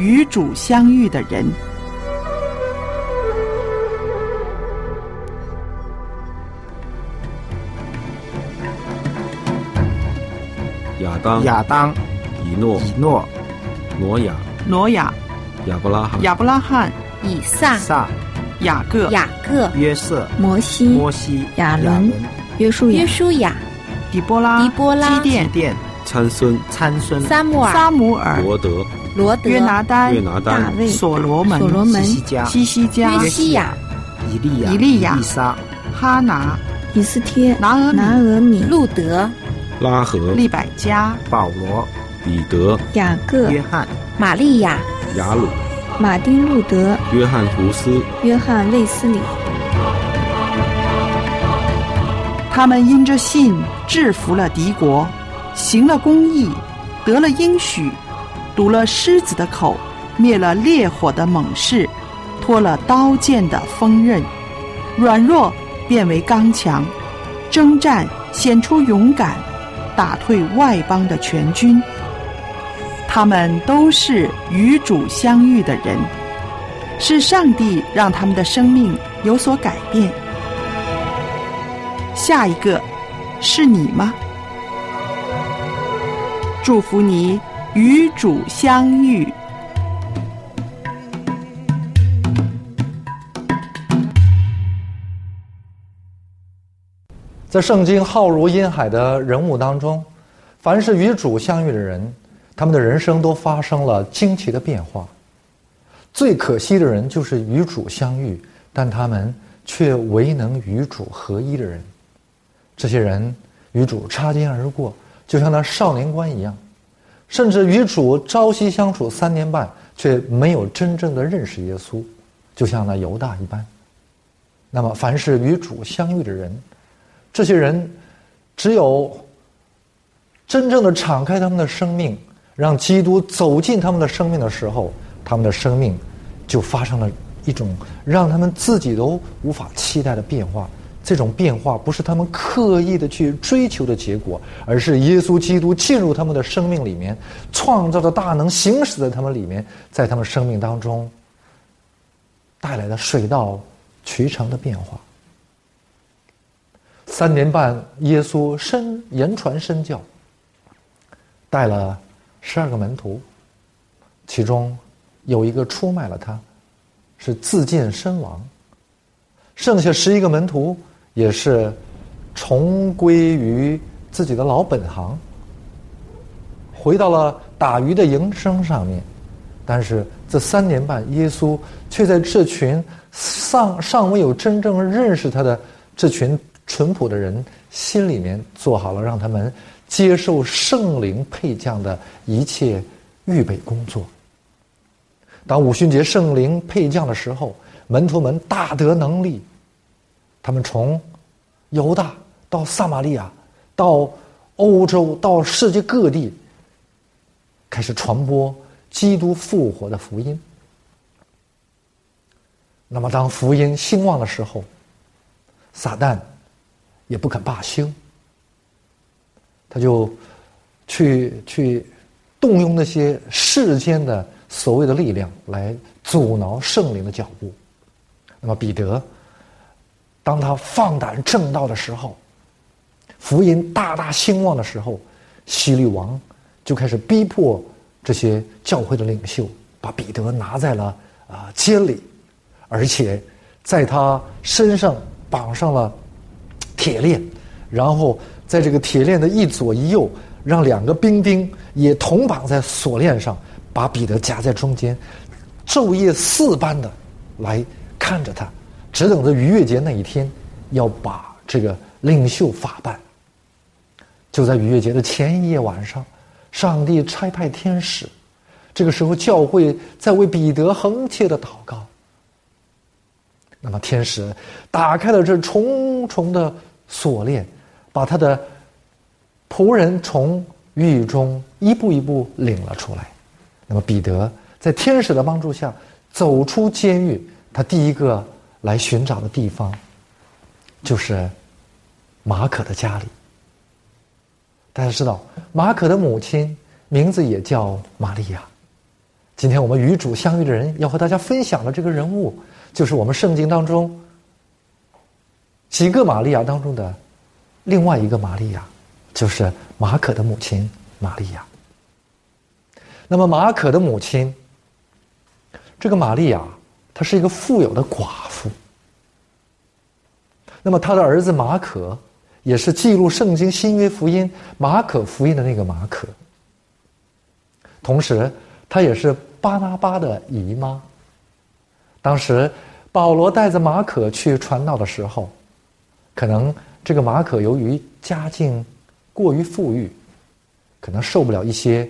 与主相遇的人。亚当、亚当、以诺、以诺、挪亚、挪亚、亚伯拉罕、亚伯拉罕、以撒、撒、雅各、雅各、约瑟、摩西、摩西、亚伦、约书亚约、书亚、底波拉、狄波拉基甸、殿、参孙、参孙、撒母耳、撒母耳、罗德、罗德、约拿丹、约拿丹大、卫、所罗门、所罗门、西加、西西加、约西亚、以利亚、以利亚以撒、哈拿、以斯帖、拿俄拿俄米、路德、拉合、利百加、保罗、彼得、雅各、约翰、玛利亚、雅鲁、马丁路德、约翰图斯、约翰卫斯理。他们因着信制服了敌国，行了公义，得了应许，堵了狮子的口，灭了烈火的猛士，脱了刀剑的锋刃，软弱变为刚强，征战显出勇敢，打退外邦的全军。他们都是与主相遇的人，是上帝让他们的生命有所改变。下一个是你吗？祝福你与主相遇。在圣经浩如烟海的人物当中，凡是与主相遇的人，他们的人生都发生了惊奇的变化。最可惜的人就是与主相遇，但他们却未能与主合一的人。这些人与主擦肩而过，就像那少年官一样，甚至与主朝夕相处三年半，却没有真正的认识耶稣，就像那犹大一般。那么，凡是与主相遇的人，这些人只有真正的敞开他们的生命，让基督走进他们的生命的时候，他们的生命就发生了一种让他们自己都无法期待的变化。这种变化不是他们刻意的去追求的结果，而是耶稣基督进入他们的生命里面，创造的大能行驶在他们里面，在他们生命当中带来的水到渠成的变化。三年半，耶稣身言传身教，带了十二个门徒，其中有一个出卖了他，是自尽身亡。剩下十一个门徒也是重归于自己的老本行，回到了打鱼的营生上面。但是这三年半，耶稣却在这群尚尚未有真正认识他的这群淳朴的人心里面做好了让他们接受圣灵配将的一切预备工作。当五旬节圣灵配将的时候，门徒们大得能力，他们从犹大到撒玛利亚，到欧洲，到世界各地，开始传播基督复活的福音。那么，当福音兴旺的时候，撒旦也不肯罢休，他就去去动用那些世间的所谓的力量来阻挠圣灵的脚步。那么，彼得当他放胆正道的时候，福音大大兴旺的时候，希律王就开始逼迫这些教会的领袖，把彼得拿在了啊监里。而且，在他身上绑上了铁链，然后在这个铁链的一左一右，让两个兵丁也同绑在锁链上，把彼得夹在中间，昼夜四般的来看着他，只等着逾越节那一天，要把这个领袖法办。就在逾越节的前一夜晚上，上帝差派天使，这个时候教会在为彼得横切的祷告。那么天使打开了这重重的锁链，把他的仆人从狱中一步一步领了出来。那么彼得在天使的帮助下走出监狱，他第一个来寻找的地方就是马可的家里。大家知道，马可的母亲名字也叫玛利亚，今天我们与主相遇的人要和大家分享的这个人物，就是我们圣经当中几个玛利亚当中的另外一个玛利亚，就是马可的母亲玛利亚。那么马可的母亲，这个玛利亚，她是一个富有的寡妇。那么他的儿子马可，也是记录圣经新约福音马可福音的那个马可。同时，他也是。巴拿巴的姨妈。当时保罗带着马可去传道的时候，可能这个马可由于家境过于富裕，可能受不了一些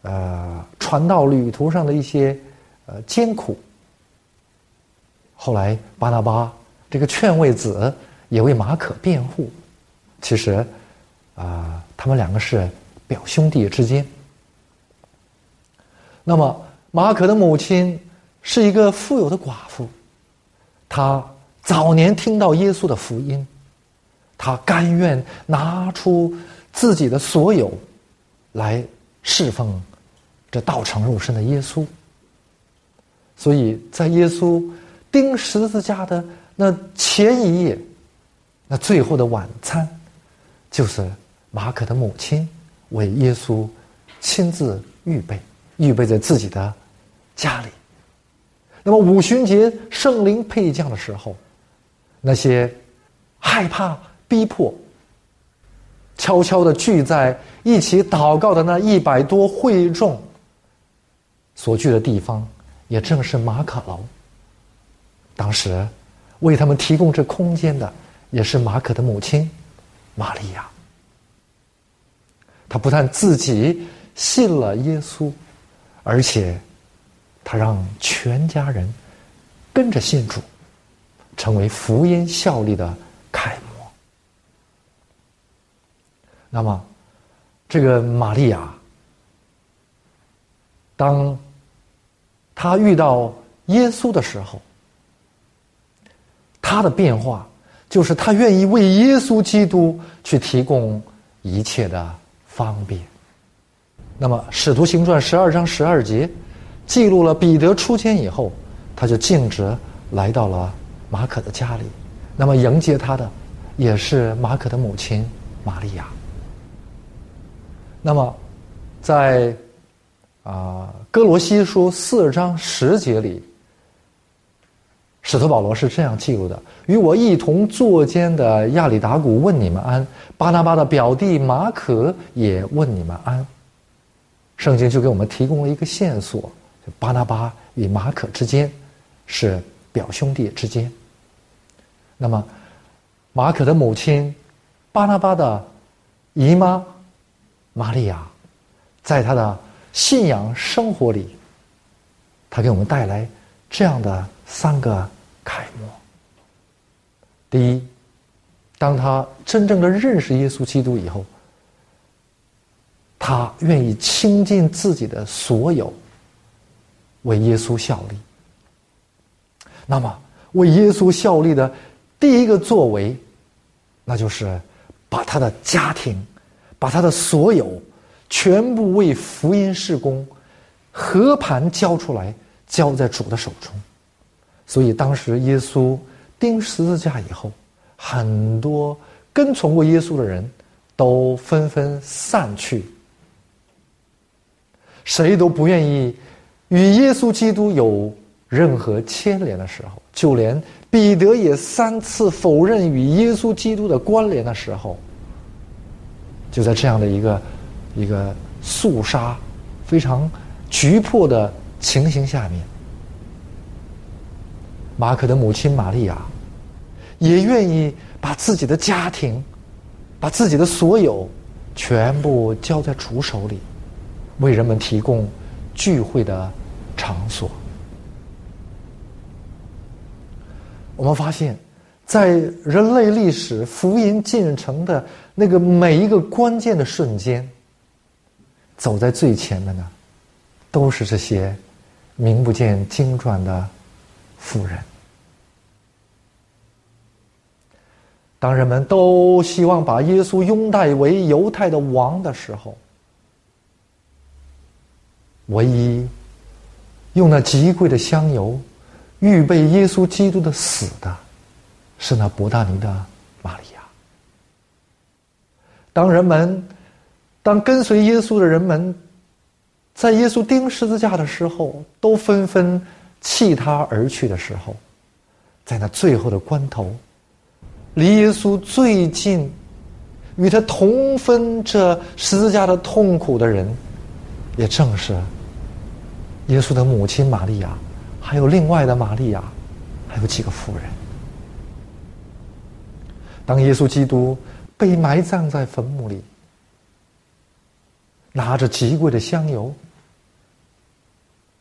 呃传道旅途上的一些呃艰苦。后来巴拿巴这个劝慰子也为马可辩护，其实啊，他们两个是表兄弟之间。那么，马可的母亲是一个富有的寡妇，她早年听到耶稣的福音，她甘愿拿出自己的所有来侍奉这道成肉身的耶稣。所以在耶稣钉十字架的那前一夜，那最后的晚餐，就是马可的母亲为耶稣亲自预备。预备在自己的家里。那么五旬节圣灵配降的时候，那些害怕逼迫、悄悄的聚在一起祷告的那一百多会众所聚的地方，也正是马可楼。当时为他们提供这空间的，也是马可的母亲玛利亚。他不但自己信了耶稣。而且，他让全家人跟着信主，成为福音效力的楷模。那么，这个玛利亚，当他遇到耶稣的时候，他的变化就是他愿意为耶稣基督去提供一切的方便。那么，《使徒行传》十二章十二节记录了彼得出监以后，他就径直来到了马可的家里。那么，迎接他的也是马可的母亲玛利亚。那么，在啊《哥罗西书》四章十节里，使徒保罗是这样记录的：“与我一同坐监的亚里达古问你们安，巴拿巴的表弟马可也问你们安。”圣经就给我们提供了一个线索：巴拿巴与马可之间是表兄弟之间。那么，马可的母亲巴拿巴的姨妈玛利亚，在他的信仰生活里，他给我们带来这样的三个楷模。第一，当他真正的认识耶稣基督以后。他愿意倾尽自己的所有，为耶稣效力。那么，为耶稣效力的第一个作为，那就是把他的家庭，把他的所有，全部为福音事工，和盘交出来，交在主的手中。所以，当时耶稣钉十字架以后，很多跟从过耶稣的人都纷纷散去。谁都不愿意与耶稣基督有任何牵连的时候，就连彼得也三次否认与耶稣基督的关联的时候，就在这样的一个一个肃杀非常局迫的情形下面，马可的母亲玛利亚也愿意把自己的家庭、把自己的所有全部交在主手里。为人们提供聚会的场所。我们发现，在人类历史福音进程的那个每一个关键的瞬间，走在最前面的，都是这些名不见经传的妇人。当人们都希望把耶稣拥戴为犹太的王的时候，唯一用那极贵的香油预备耶稣基督的死的，是那伯大尼的玛利亚。当人们，当跟随耶稣的人们，在耶稣钉十字架的时候，都纷纷弃他而去的时候，在那最后的关头，离耶稣最近。与他同分这十字架的痛苦的人，也正是耶稣的母亲玛利亚，还有另外的玛利亚，还有几个妇人。当耶稣基督被埋葬在坟墓里，拿着极贵的香油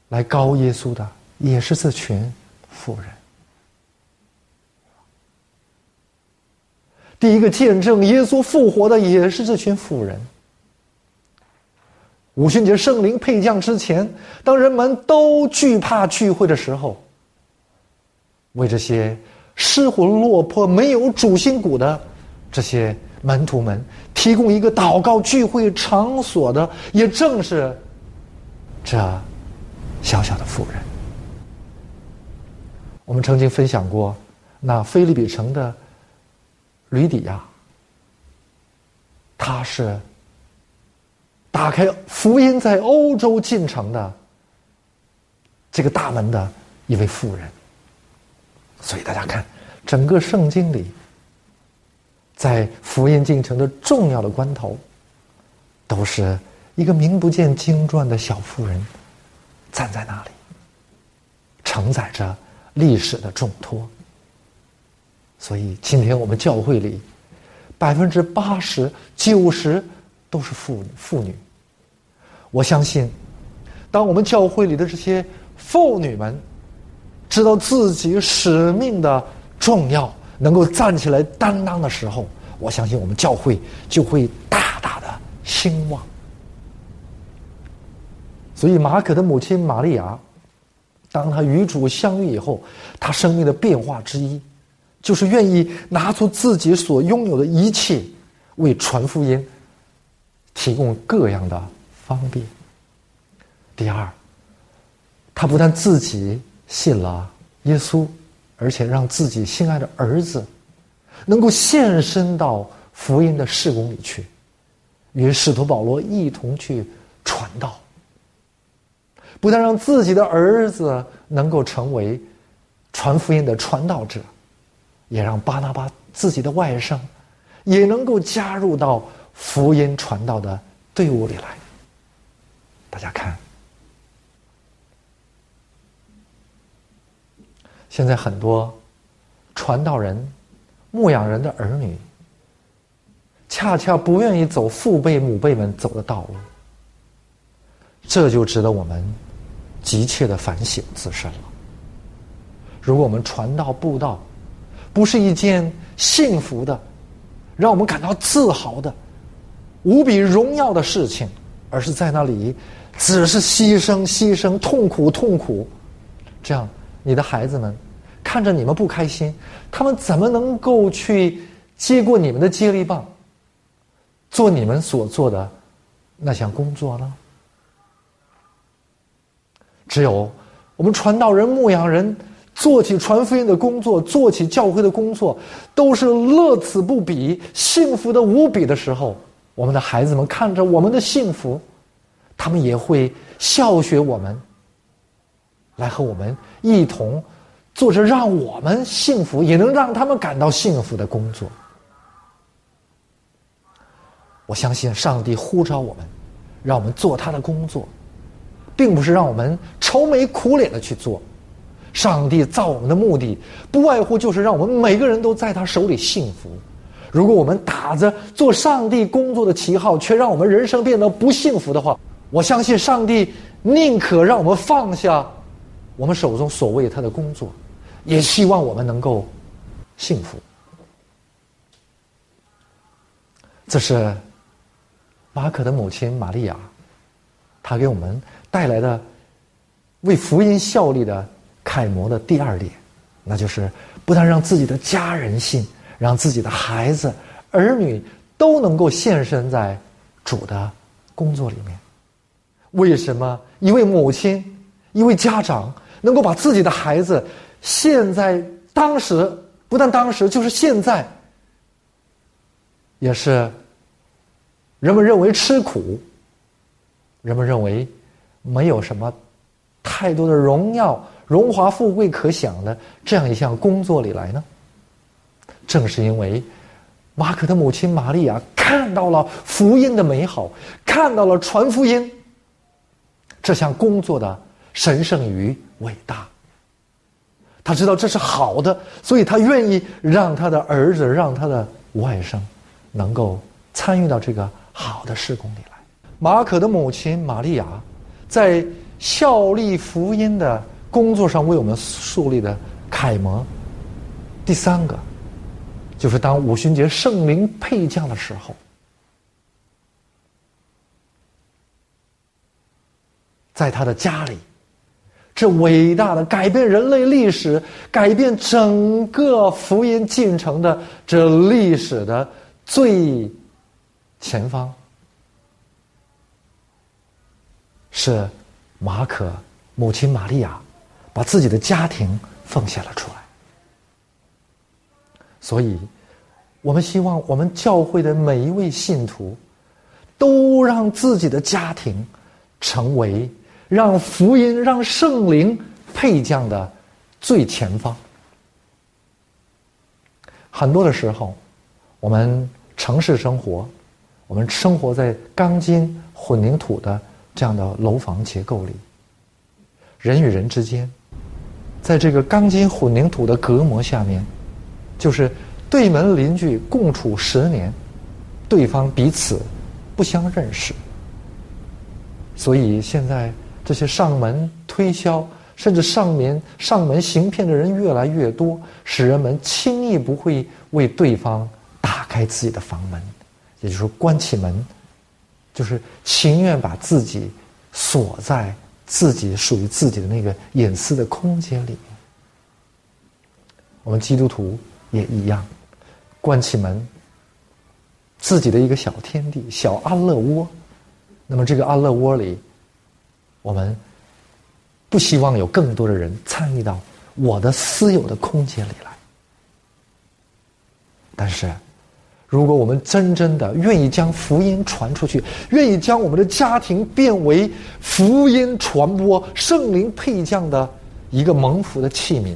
来膏耶稣的，也是这群妇人。第一个见证耶稣复活的也是这群妇人。五旬节圣灵配降之前，当人们都惧怕聚会的时候，为这些失魂落魄、没有主心骨的这些门徒们提供一个祷告聚会场所的，也正是这小小的妇人。我们曾经分享过那菲利比城的。吕底亚，他是打开福音在欧洲进程的这个大门的一位妇人。所以大家看，整个圣经里，在福音进程的重要的关头，都是一个名不见经传的小妇人站在那里，承载着历史的重托。所以，今天我们教会里，百分之八十九十都是妇女妇女。我相信，当我们教会里的这些妇女们知道自己使命的重要，能够站起来担当的时候，我相信我们教会就会大大的兴旺。所以，马可的母亲玛利亚，当他与主相遇以后，他生命的变化之一。就是愿意拿出自己所拥有的一切，为传福音提供各样的方便。第二，他不但自己信了耶稣，而且让自己心爱的儿子能够献身到福音的事工里去，与使徒保罗一同去传道。不但让自己的儿子能够成为传福音的传道者。也让巴拿巴自己的外甥也能够加入到福音传道的队伍里来。大家看，现在很多传道人、牧养人的儿女，恰恰不愿意走父辈、母辈们走的道路，这就值得我们急切的反省自身了。如果我们传道布道，不是一件幸福的、让我们感到自豪的、无比荣耀的事情，而是在那里只是牺牲、牺牲、痛苦、痛苦。这样，你的孩子们看着你们不开心，他们怎么能够去接过你们的接力棒，做你们所做的那项工作呢？只有我们传道人、牧羊人。做起传福音的工作，做起教会的工作，都是乐此不彼、幸福的无比的时候。我们的孩子们看着我们的幸福，他们也会笑学我们，来和我们一同做着让我们幸福，也能让他们感到幸福的工作。我相信上帝呼召我们，让我们做他的工作，并不是让我们愁眉苦脸的去做。上帝造我们的目的，不外乎就是让我们每个人都在他手里幸福。如果我们打着做上帝工作的旗号，却让我们人生变得不幸福的话，我相信上帝宁可让我们放下我们手中所谓他的工作，也希望我们能够幸福。这是马可的母亲玛利亚，她给我们带来的为福音效力的。楷模的第二点，那就是不但让自己的家人信，让自己的孩子、儿女都能够献身在主的工作里面。为什么一位母亲一位家长能够把自己的孩子，现在当时不但当时，就是现在，也是人们认为吃苦，人们认为没有什么太多的荣耀、荣华富贵可享的这样一项工作里来呢？正是因为马可的母亲玛利亚看到了福音的美好，看到了传福音这项工作的神圣与伟大。他知道这是好的，所以他愿意让他的儿子、让他的外甥能够参与到这个好的事工里来。马可的母亲玛利亚在效力福音的工作上为我们树立的楷模。第三个。就是当五旬节圣灵配降的时候，在他的家里，这伟大的改变人类历史、改变整个福音进程的这历史的最前方，是马可母亲玛利亚把自己的家庭奉献了出来。所以，我们希望我们教会的每一位信徒，都让自己的家庭成为让福音、让圣灵配将的最前方。很多的时候，我们城市生活，我们生活在钢筋混凝土的这样的楼房结构里，人与人之间，在这个钢筋混凝土的隔膜下面。就是对门邻居共处十年，对方彼此不相认识，所以现在这些上门推销甚至上门上门行骗的人越来越多，使人们轻易不会为对方打开自己的房门，也就是关起门，就是情愿把自己锁在自己属于自己的那个隐私的空间里面。我们基督徒。也一样，关起门，自己的一个小天地、小安乐窝。那么这个安乐窝里，我们不希望有更多的人参与到我的私有的空间里来。但是，如果我们真正的愿意将福音传出去，愿意将我们的家庭变为福音传播、圣灵配降的一个蒙福的器皿。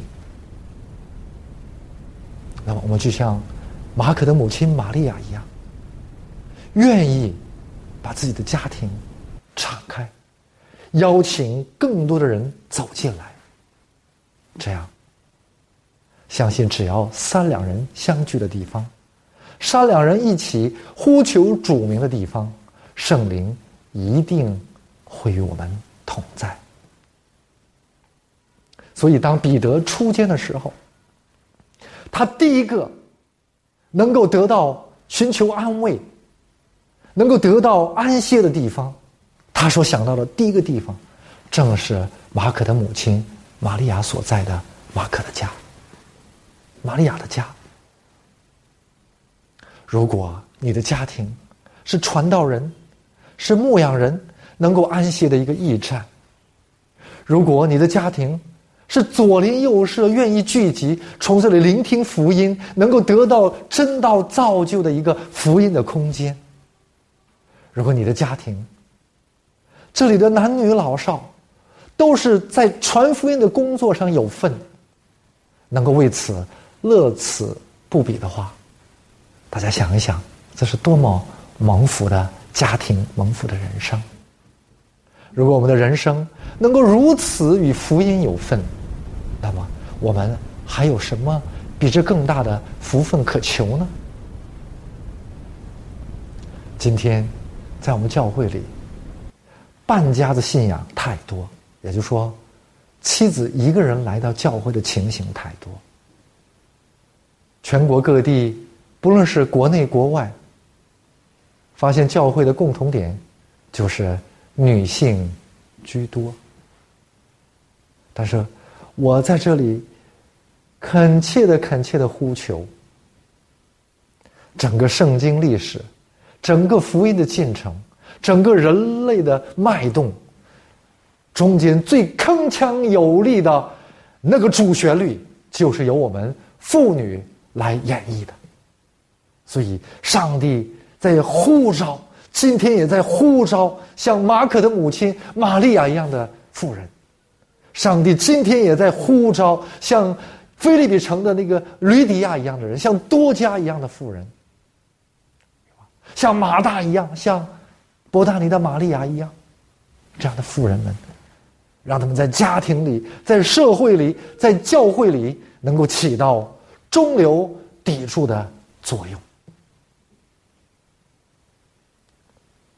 那么，我们就像马可的母亲玛利亚一样，愿意把自己的家庭敞开，邀请更多的人走进来。这样，相信只要三两人相聚的地方，杀两人一起呼求主名的地方，圣灵一定会与我们同在。所以，当彼得出监的时候。他第一个能够得到寻求安慰、能够得到安歇的地方，他所想到的第一个地方，正是马可的母亲玛利亚所在的马可的家。玛利亚的家。如果你的家庭是传道人、是牧羊人能够安歇的一个驿站，如果你的家庭，是左邻右舍愿意聚集，从这里聆听福音，能够得到真道造就的一个福音的空间。如果你的家庭，这里的男女老少，都是在传福音的工作上有份，能够为此乐此不彼的话，大家想一想，这是多么蒙福的家庭，蒙福的人生。如果我们的人生能够如此与福音有份，那么我们还有什么比这更大的福分可求呢？今天在我们教会里，半家子信仰太多，也就是说，妻子一个人来到教会的情形太多。全国各地，不论是国内国外，发现教会的共同点就是女性居多，但是。我在这里恳切的、恳切的呼求，整个圣经历史、整个福音的进程、整个人类的脉动，中间最铿锵有力的那个主旋律，就是由我们妇女来演绎的。所以，上帝在呼召，今天也在呼召像马可的母亲玛利亚一样的妇人。上帝今天也在呼召像菲利比城的那个吕底亚一样的人，像多加一样的妇人，像马大一样，像伯大尼的玛利亚一样，这样的妇人们，让他们在家庭里、在社会里、在教会里，能够起到中流砥柱的作用。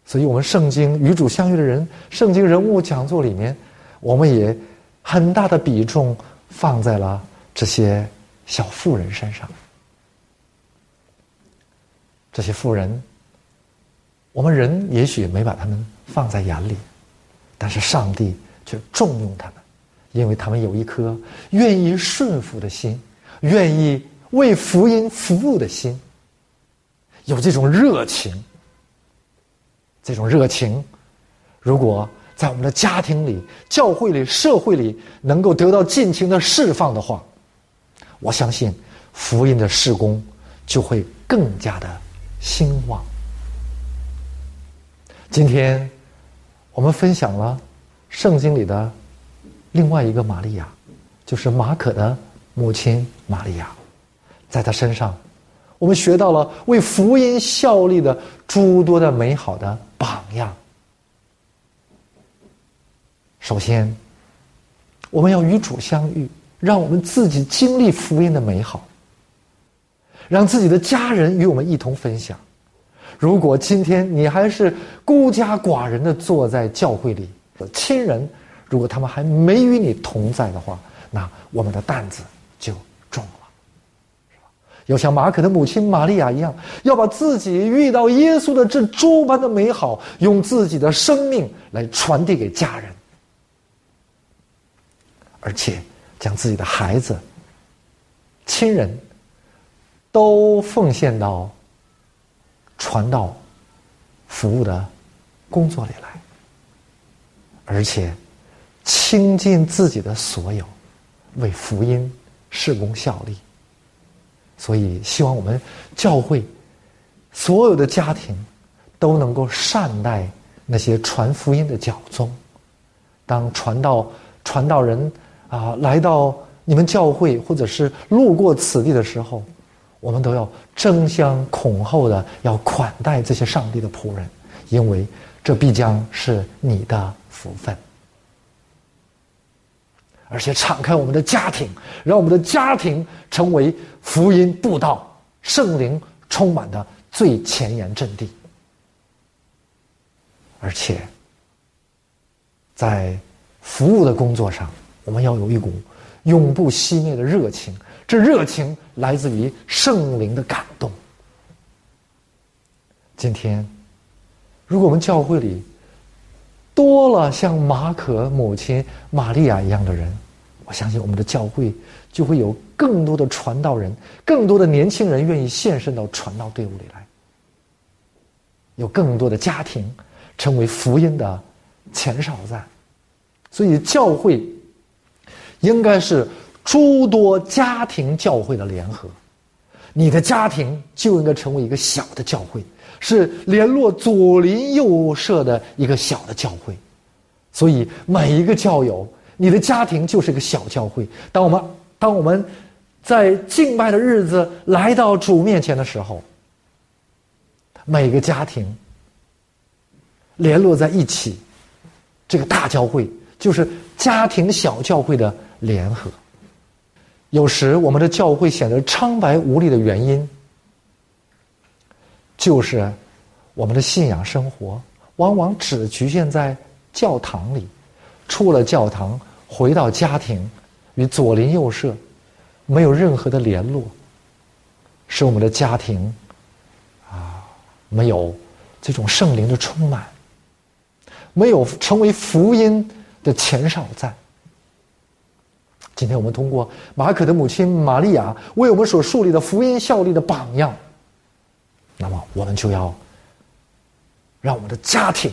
所以，我们圣经与主相遇的人，圣经人物讲座里面，我们也很大的比重放在了这些小妇人身上。这些妇人，我们人也许没把他们放在眼里，但是上帝却重用他们，因为他们有一颗愿意顺服的心，愿意为福音服务的心，有这种热情。这种热情，如果在我们的家庭里、教会里、社会里能够得到尽情的释放的话，我相信福音的事工就会更加的兴旺。今天我们分享了圣经里的另外一个玛利亚，就是马可的母亲玛利亚，在她身上，我们学到了为福音效力的诸多的美好的。榜样。首先，我们要与主相遇，让我们自己经历福音的美好，让自己的家人与我们一同分享。如果今天你还是孤家寡人的坐在教会里，亲人如果他们还没与你同在的话，那我们的担子。要像马可的母亲玛利亚一样，要把自己遇到耶稣的这诸般的美好，用自己的生命来传递给家人，而且将自己的孩子、亲人都奉献到传道、服务的工作里来，而且倾尽自己的所有，为福音事工效力。所以，希望我们教会所有的家庭都能够善待那些传福音的教宗。当传道传道人啊来到你们教会，或者是路过此地的时候，我们都要争相恐后的要款待这些上帝的仆人，因为这必将是你的福分。而且敞开我们的家庭，让我们的家庭成为福音布道、圣灵充满的最前沿阵地。而且，在服务的工作上，我们要有一股永不熄灭的热情。这热情来自于圣灵的感动。今天，如果我们教会里，多了像马可母亲玛利亚一样的人，我相信我们的教会就会有更多的传道人，更多的年轻人愿意献身到传道队伍里来，有更多的家庭成为福音的前哨站。所以，教会应该是诸多家庭教会的联合。你的家庭就应该成为一个小的教会。是联络左邻右舍的一个小的教会，所以每一个教友，你的家庭就是个小教会。当我们当我们在敬拜的日子来到主面前的时候，每个家庭联络在一起，这个大教会就是家庭小教会的联合。有时我们的教会显得苍白无力的原因。就是我们的信仰生活，往往只局限在教堂里，出了教堂回到家庭，与左邻右舍没有任何的联络，使我们的家庭啊没有这种圣灵的充满，没有成为福音的前哨站。今天我们通过马可的母亲玛利亚为我们所树立的福音效力的榜样。那么，我们就要让我们的家庭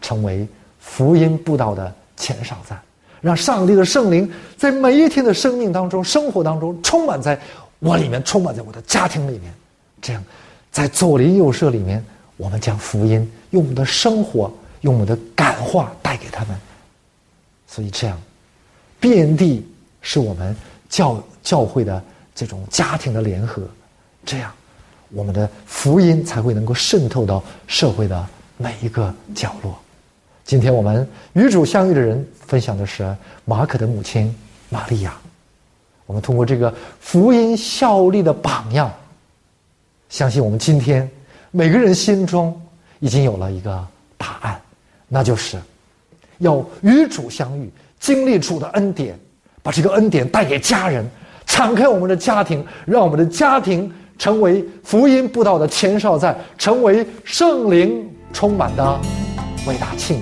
成为福音布道的前哨站，让上帝的圣灵在每一天的生命当中、生活当中充满在我里面，充满在我的家庭里面。这样，在左邻右舍里面，我们将福音用我们的生活、用我们的感化带给他们。所以这样，遍地是我们教教会的这种家庭的联合，这样，我们的福音才会能够渗透到社会的每一个角落。今天我们与主相遇的人分享的是马可的母亲玛利亚。我们通过这个福音效力的榜样，相信我们今天每个人心中已经有了一个答案，那就是要与主相遇，经历主的恩典，把这个恩典带给家人，敞开我们的家庭，让我们的家庭成为福音布道的前哨站，成为圣灵充满的伟大器皿。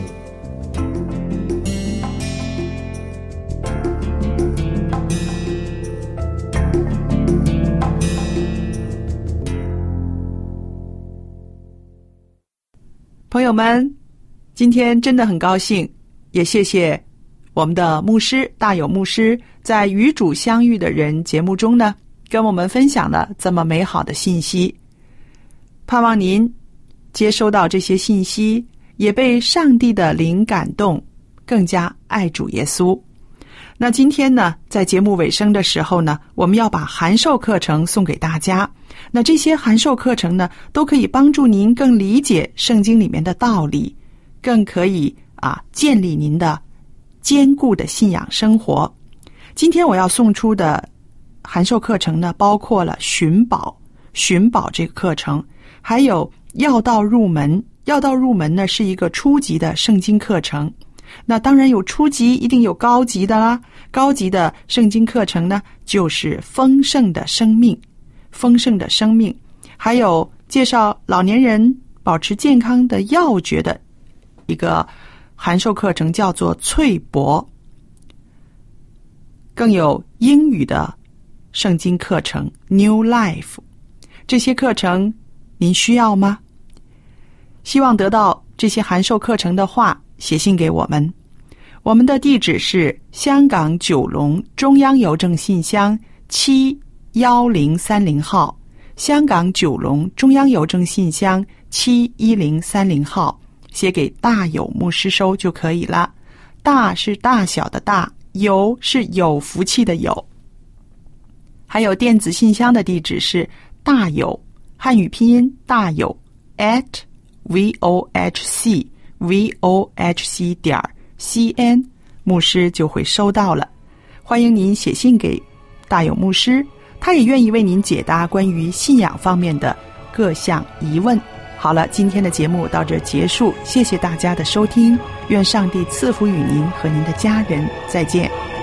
朋友们，今天真的很高兴，也谢谢我们的牧师大有牧师在《与主相遇的人》节目中呢，跟我们分享了这么美好的信息。盼望您接收到这些信息，也被上帝的灵感动，更加爱主耶稣。那今天呢，在节目尾声的时候呢，我们要把函授课程送给大家。那这些函授课程呢，都可以帮助您更理解圣经里面的道理，更可以啊建立您的坚固的信仰生活。今天我要送出的函授课程呢，包括了寻宝、寻宝这个课程，还有要道入门。要道入门呢，是一个初级的圣经课程。那当然有初级，一定有高级的啦。高级的圣经课程呢，就是丰盛的生命。丰盛的生命，还有介绍老年人保持健康的要诀的一个函授课程，叫做翠博。更有英语的圣经课程 New Life，这些课程您需要吗？希望得到这些函授课程的话，写信给我们。我们的地址是香港九龙中央邮政信箱七。幺零三零号，香港九龙中央邮政信箱七一零三零号，写给大有牧师收就可以了。大是大小的大，有是有福气的有。还有电子信箱的地址是大有汉语拼音大有 at v o h c v o h c 点 c n，牧师就会收到了。欢迎您写信给大有牧师。他也愿意为您解答关于信仰方面的各项疑问。好了，今天的节目到这结束，谢谢大家的收听，愿上帝赐福与您和您的家人，再见。